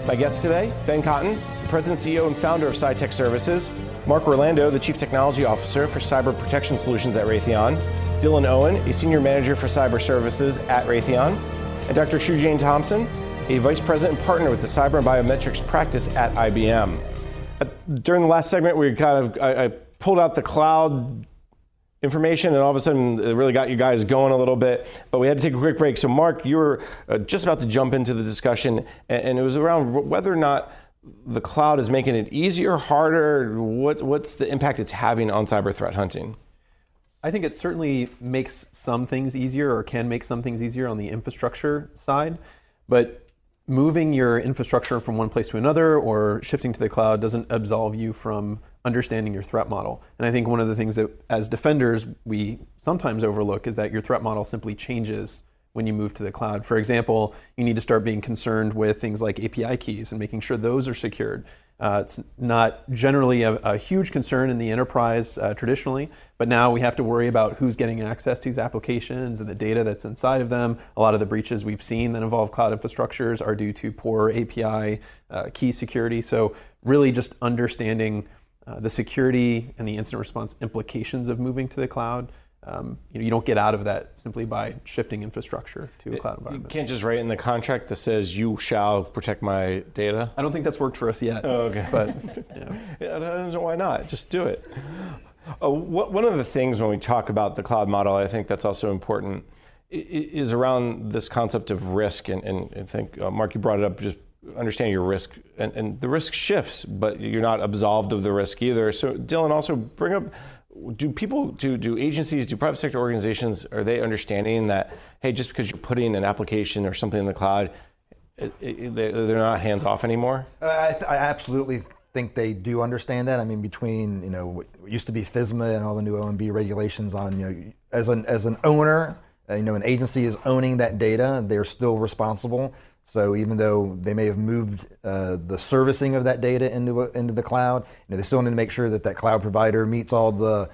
My guest today, Ben Cotton, the President, CEO, and founder of CyTech Services, Mark Orlando, the Chief Technology Officer for Cyber Protection Solutions at Raytheon, Dylan Owen, a Senior Manager for Cyber Services at Raytheon, and Dr. Shue-Jane Thompson, a Vice President and Partner with the Cyber and Biometrics Practice at IBM. During the last segment, we kind of I, I pulled out the cloud information, and all of a sudden, it really got you guys going a little bit. But we had to take a quick break. So, Mark, you were uh, just about to jump into the discussion, and, and it was around whether or not the cloud is making it easier, harder. What, what's the impact it's having on cyber threat hunting? I think it certainly makes some things easier or can make some things easier on the infrastructure side, but moving your infrastructure from one place to another or shifting to the cloud doesn't absolve you from understanding your threat model. And I think one of the things that as defenders we sometimes overlook is that your threat model simply changes when you move to the cloud. For example, you need to start being concerned with things like API keys and making sure those are secured. Uh, it's not generally a, a, huge concern in the enterprise uh, traditionally, but now we have to worry about who's getting access to these applications and the data that's inside of them. A lot of the breaches we've seen that involve cloud infrastructures are due to poor API uh, key security. So, really, just understanding uh, the security and the incident response implications of moving to the cloud. Um, you, know, you don't get out of that simply by shifting infrastructure to a cloud environment. You can't just write in the contract that says you shall protect my data. I don't think that's worked for us yet. Oh, okay. But yeah, know why not? Just do it. Uh, what, one of the things when we talk about the cloud model, I think that's also important, is around this concept of risk. And, and I think, uh, Mark, you brought it up, just understand your risk. And, and the risk shifts, but you're not absolved of the risk either. So, Dylan, also bring up do people do do agencies do private sector organizations are they understanding that hey just because you're putting an application or something in the cloud it, it, they're not hands off anymore? Uh, I, th- I, absolutely think they do understand that. I mean between you know what used to be FISMA and all the new omb regulations on you know as an as an owner uh, you know an agency is owning that data they're still responsible so even though they may have moved uh, the servicing of that data into into the cloud, you know, they still need to make sure that that cloud provider meets all the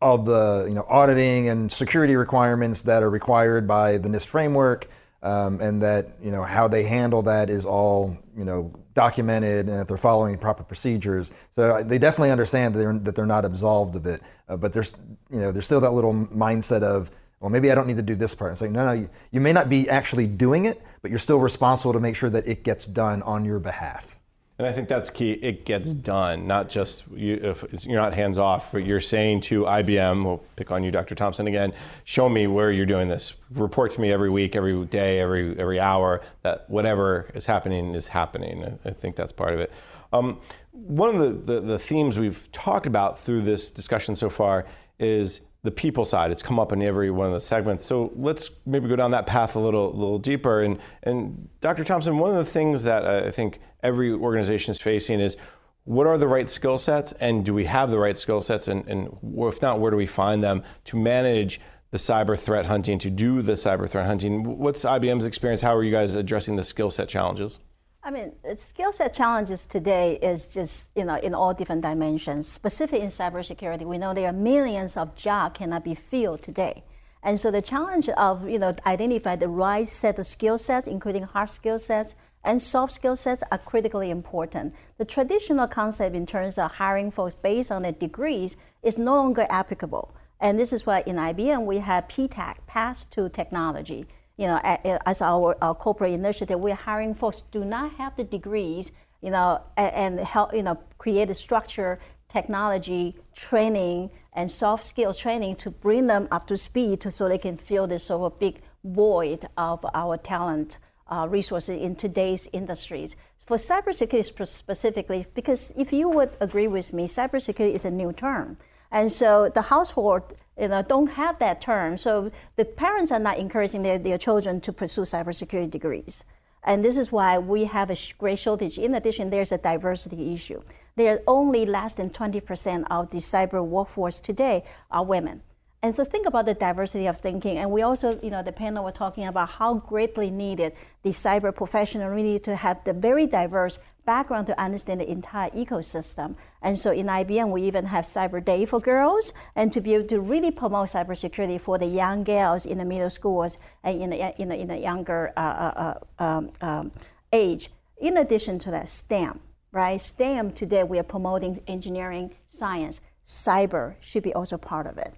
all the you know auditing and security requirements that are required by the NIST framework, um, and that you know how they handle that is all you know documented and that they're following proper procedures. So they definitely understand that they're that they're not absolved of it, uh, but there's you know there's still that little mindset of well, maybe I don't need to do this part. It's like, no, no, you, you may not be actually doing it, but you're still responsible to make sure that it gets done on your behalf. And I think that's key. It gets done, not just you, you're not hands off, but you're saying to IBM, we'll pick on you, Dr. Thompson, again, show me where you're doing this. Report to me every week, every day, every, every hour that whatever is happening is happening. I think that's part of it. Um, one of the, the, the themes we've talked about through this discussion so far is the people side. It's come up in every one of the segments. So let's maybe go down that path a little, little deeper. And, and Dr. Thompson, one of the things that I think every organization is facing is what are the right skill sets and do we have the right skill sets? And, and if not, where do we find them to manage the cyber threat hunting, to do the cyber threat hunting? What's IBM's experience? How are you guys addressing the skill set challenges? I mean, uh, skill set challenges today is just you know in all different dimensions. Specific in cybersecurity, we know there are millions of jobs cannot be filled today, and so the challenge of you know identify the right set of skill sets, including hard skill sets and soft skill sets, are critically important. The traditional concept in terms of hiring folks based on their degrees is no longer applicable, and this is why in IBM we have P-TECH, Path to Technology you know, as our, our corporate initiative, we're hiring folks do not have the degrees, you know, and, help, you know, create a structure, technology, training, and soft skills training to bring them up to speed so they can fill this sort of big void of our talent uh, resources in today's industries. For cybersecurity specifically, because if you would agree with me, cybersecurity is a new term. And so the household you know, don't have that term. So the parents are not encouraging their, their children to pursue cybersecurity degrees. And this is why we have a great shortage. In addition, there's a diversity issue. There are only less than 20% of the cyber workforce today are women. And so think about the diversity of thinking. And we also, you know, the panel were talking about how greatly needed the cyber professional really to have the very diverse background to understand the entire ecosystem. And so in IBM, we even have Cyber Day for girls, and to be able to really promote cybersecurity for the young girls in the middle schools and in the, in the, in the younger uh, uh, uh um, um, age. In addition to that, STEM, right? STEM today we are promoting engineering, science, cyber should be also part of it.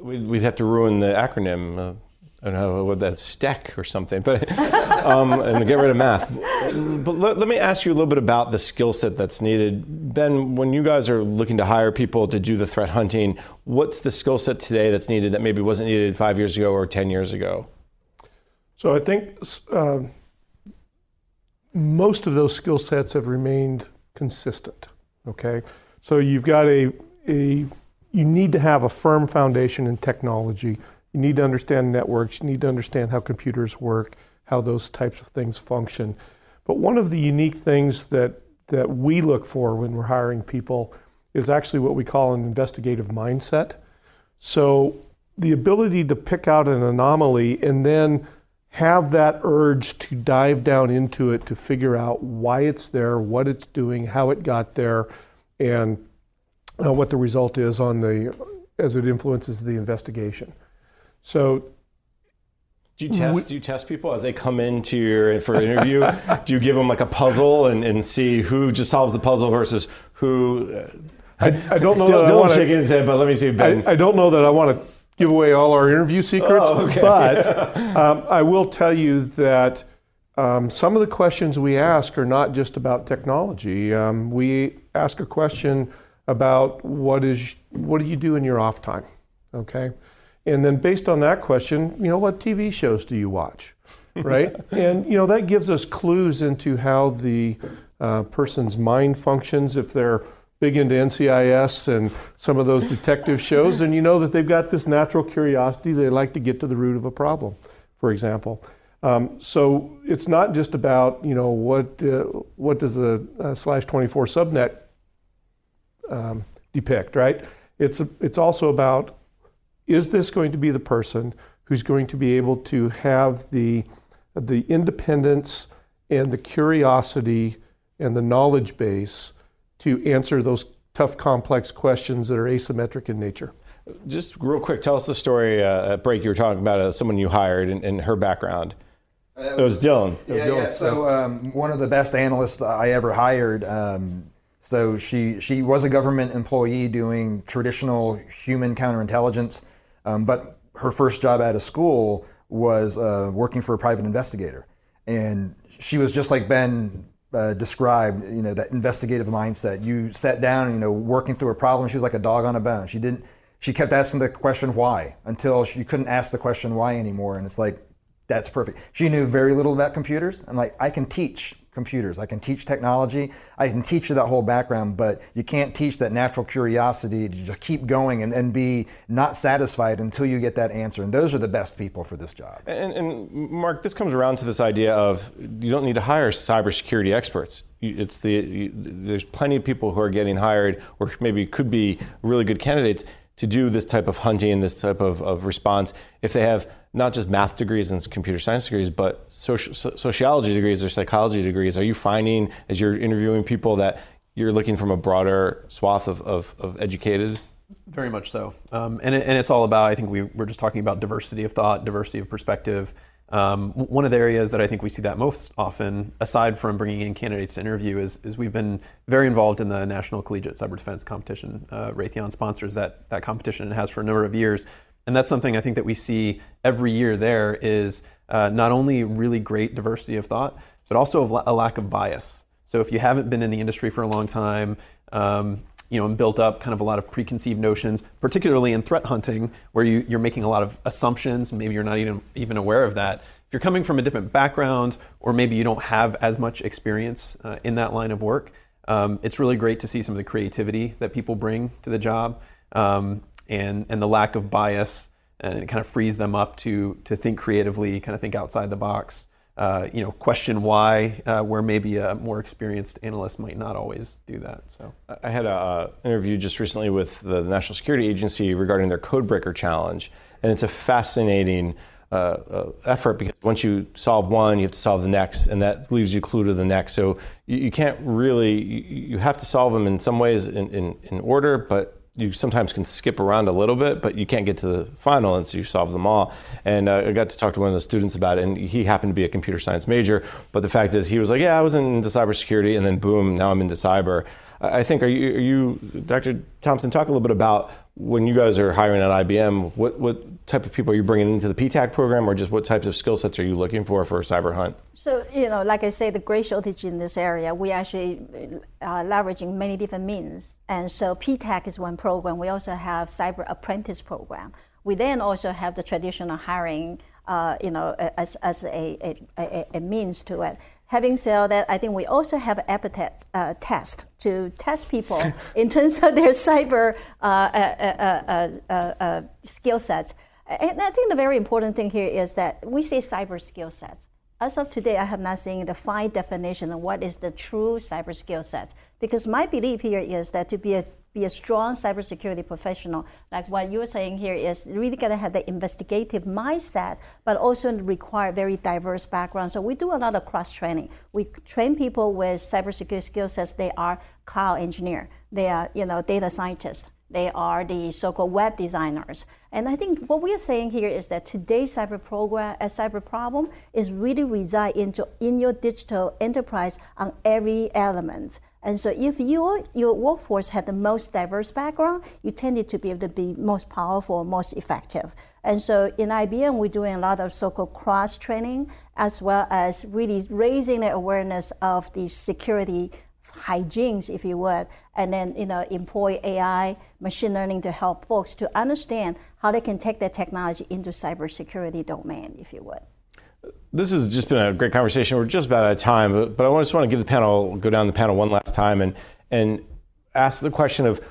We'd have to ruin the acronym. I don't know what that's STEC or something, but um, and get rid of math. But let, let, me ask you a little bit about the skill set that's needed. Ben, when you guys are looking to hire people to do the threat hunting, what's the skill set today that's needed that maybe wasn't needed five years ago or ten years ago? So I think uh, most of those skill sets have remained consistent. Okay, so you've got a a you need to have a firm foundation in technology you need to understand networks, you need to understand how computers work, how those types of things function. But one of the unique things that, that we look for when we're hiring people is actually what we call an investigative mindset. So the ability to pick out an anomaly and then have that urge to dive down into it to figure out why it's there, what it's doing, how it got there, and uh, what the result is on the as it influences the investigation. So do you test? Do you test people as they come into your for an interview? do you give them like a puzzle and, and see who just solves the puzzle versus who? Uh, I, I, don't know. Dylan, that I wanna, shaking his head, but let me see. Ben. I, I don't know that I want to give away all our interview secrets, oh, okay. but um, I will tell you that um, some of the questions we ask are not just about technology. Um, we ask a question about what is what do you do in your off time? Okay. And then based on that question, you know, what TV shows do you watch? Right? and, you know, that gives us clues into how the uh, person's mind functions if they're big into NCIS and some of those detective shows, and you know that they've got this natural curiosity. They like to get to the root of a problem, for example. Um, so it's not just about you know what uh, what does the uh, slash 24 subnet um, depict, right? It's a, it's also about is this going to be the person who's going to be able to have the, the independence and the curiosity and the knowledge base to answer those tough, complex questions that are asymmetric in nature? Just real quick, tell us the story uh, at break. You were talking about uh, someone you hired and, and her background. Uh, it was Dylan. Yeah, was Dylan. yeah. So um, one of the best analysts I ever hired. Um, so she she was a government employee doing traditional human counterintelligence. Um, but her first job out of school was uh, working for a private investigator. And she was just like Ben uh, described, you know, that investigative mindset. You sat down, you know, working through a problem. She was like a dog on a bone. She didn't. She kept asking the question why until she couldn't ask the question why anymore. And it's like, that's perfect. She knew very little about computers. I'm like, I can teach computers. I can teach technology. I can teach you that whole background, but you can't teach that natural curiosity to just keep going and, and be not satisfied until you get that answer. And those are the best people for this job. And, and Mark, this comes around to this idea of you don't need to hire cybersecurity experts. It's the there's plenty of people who are getting hired, or maybe could be really good candidates to do this type of hunting, this type of, of response, if they have not just math degrees and computer science degrees, but social, sociology degrees or psychology degrees? Are you finding, as you're interviewing people, that you're looking from a broader swath of, of, of educated? Very much so. Um, and, it, and it's all about, I think we were just talking about diversity of thought, diversity of perspective. Um, one of the areas that I think we see that most often, aside from bringing in candidates to interview, is, is we've been very involved in the National Collegiate Cyber Defense Competition. Uh, Raytheon sponsors that, that competition and has for a number of years. And that's something I think that we see every year there is uh, not only really great diversity of thought, but also a lack of bias. So if you haven't been in the industry for a long time, um, you know, and built up kind of a lot of preconceived notions, particularly in threat hunting, where you, you're making a lot of assumptions, maybe you're not even, even aware of that. If you're coming from a different background, or maybe you don't have as much experience uh, in that line of work, um, it's really great to see some of the creativity that people bring to the job. Um, and, and the lack of bias and it kind of frees them up to, to think creatively, kind of think outside the box. Uh, you know, question why, uh, where maybe a more experienced analyst might not always do that. So, I had an interview just recently with the National Security Agency regarding their Codebreaker challenge, and it's a fascinating uh, uh, effort because once you solve one, you have to solve the next, and that leaves you clue to the next. So you, you can't really, you, you, have to solve them in some ways in, in, in order, but you sometimes can skip around a little bit, but you can't get to the final until you solve them all. And uh, I got to talk to one of the students about it, and he happened to be a computer science major. But the fact is, he was like, "Yeah, I was into cybersecurity, and then boom, now I'm into cyber." I think are you, are you, Dr. Thompson, talk a little bit about when you guys are hiring at IBM, what, what type of people are you bringing into the P-TECH program, or just what types of skill sets are you looking for for a cyber hunt? So, you know, like I say, the great shortage in this area, we actually are leveraging many different means. And so P-TECH is one program. We also have cyber apprentice program. We then also have the traditional hiring, uh, you know, as, as a, a, a, a means to it. Having said that, I think we also have an appetite uh, test to test people in terms of their cyber uh, uh, uh, uh skill sets. And I think the very important thing here is that we say cyber skill sets. As of today, I have not seen the fine definition of what is the true cyber skill sets. Because my belief here is that to be a be a strong cybersecurity professional, like what you're saying here, is really to have the investigative mindset, but also require very diverse background. So we do a lot of cross training. We train people with cybersecurity skill sets. They are cloud engineer. They are, you know, data scientists. They are the so-called web designers. And I think what we are saying here is that today's cyber program, a uh, cyber problem, is really reside into in your digital enterprise on every element. And so if your your workforce had the most diverse background, you tended to be able to be most powerful, most effective. And so in IBM, we're doing a lot of so-called cross training, as well as really raising the awareness of the security hygienes, if you would, and then you know employ AI, machine learning to help folks to understand how they can take that technology into cybersecurity domain, if you would. This has just been a great conversation. We're just about out of time, but, but I just want to give the panel, go down the panel one last time and, and ask the question of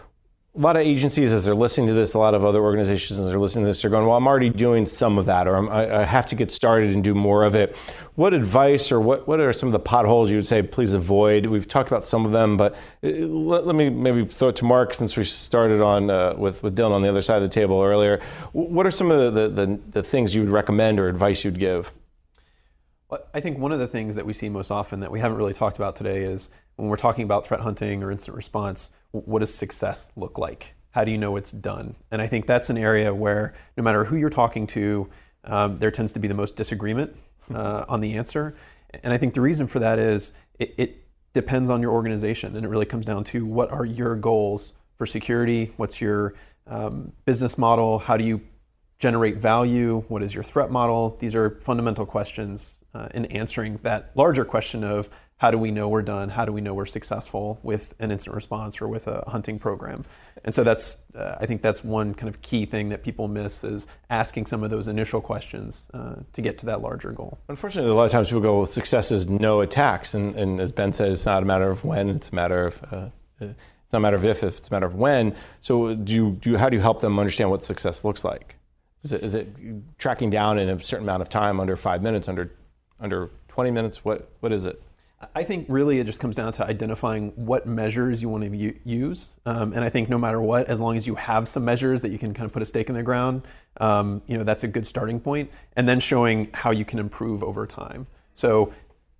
a lot of agencies, as they're listening to this, a lot of other organizations, as they're listening to this, are going, well, I'm already doing some of that, or I, I have to get started and do more of it. What advice or what, what are some of the potholes you would say, please avoid? We've talked about some of them, but uh, let, let me maybe throw it to Mark since we started on uh, with, with Dylan on the other side of the table earlier. What are some of the, the, the, the things you would recommend or advice you'd give? I think one of the things that we see most often that we haven't really talked about today is when we're talking about threat hunting or incident response, what does success look like? How do you know it's done? And I think that's an area where no matter who you're talking to, um, there tends to be the most disagreement uh, on the answer. And I think the reason for that is it, it depends on your organization, and it really comes down to what are your goals for security? What's your um, business model? How do you generate value? What is your threat model? These are fundamental questions uh, in answering that larger question of how do we know we're done? How do we know we're successful with an incident response or with a hunting program? And so that's, uh, I think that's one kind of key thing that people miss is asking some of those initial questions uh, to get to that larger goal. Unfortunately, a lot of times people go, well, success is no attacks. And, and as Ben said, it's not a matter of when, it's a matter of, uh, it's not a matter of if, if, it's a matter of when. So do you, do you, how do you help them understand what success looks like? Is it, is it tracking down in a certain amount of time, under five minutes, under, under 20 minutes? What, what is it? I think really it just comes down to identifying what measures you want to use, um, and I think no matter what, as long as you have some measures that you can kind of put a stake in the ground, um, you know that's a good starting point. And then showing how you can improve over time. So,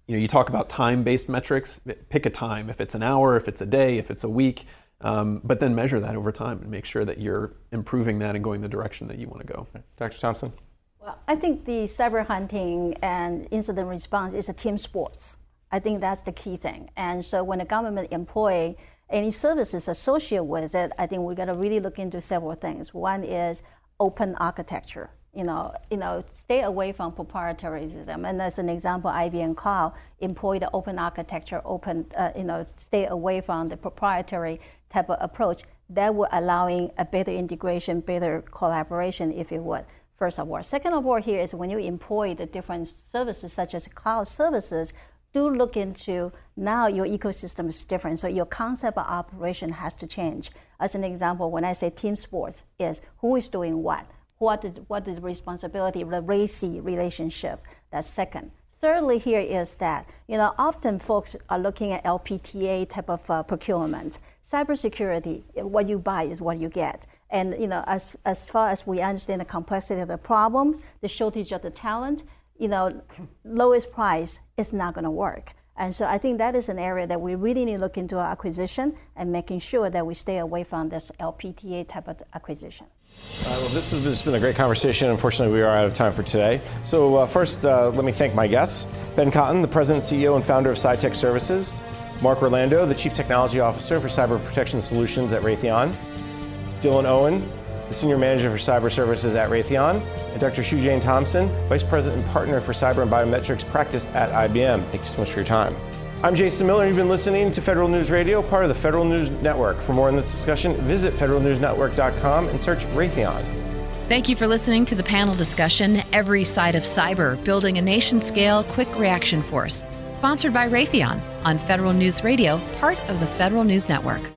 you know, you talk about time-based metrics. Pick a time. If it's an hour, if it's a day, if it's a week, um, but then measure that over time and make sure that you're improving that and going the direction that you want to go. Dr. Thompson. Well, I think the cyber hunting and incident response is a team sports. I think that's the key thing. And so when the government employ any services associated with it, I think we got to really look into several things. One is open architecture. You know, you know, stay away from proprietarism. And as an example, IBM Cloud employ the open architecture, open, uh, you know, stay away from the proprietary type of approach. That will allowing a better integration, better collaboration, if you would first of all. Second of all, here is when you employ the different services such as cloud services, do look into now your ecosystem is different, so your concept of operation has to change. As an example, when I say team sports, is who is doing what, what is, what is the responsibility, the RACI relationship. That's second. Thirdly, here is that you know often folks are looking at LPTA type of uh, procurement. Cybersecurity, what you buy is what you get. And you know, as, as far as we understand the complexity of the problems, the shortage of the talent, you know, lowest price is not going to work. And so I think that is an area that we really need to look into our acquisition and making sure that we stay away from this LPTA type of acquisition. Uh, well, this has, been a great conversation. Unfortunately, we are out of time for today. So, uh, first, uh, let me thank my guests Ben Cotton, the president, CEO, and founder of CyTech Services, Mark Orlando, the chief technology officer for cyber protection solutions at Raytheon, Dylan Owen, Senior Manager for Cyber Services at Raytheon, and Dr. Shue-Jane Thompson, Vice President and Partner for Cyber and Biometrics Practice at IBM. Thank you so much for your time. I'm Jason Miller, and you've been listening to Federal News Radio, part of the Federal News Network. For more on this discussion, visit federalnewsnetwork.com and search Raytheon. Thank you for listening to the panel discussion, Every Side of Cyber Building a Nation Scale Quick Reaction Force, sponsored by Raytheon on Federal News Radio, part of the Federal News Network.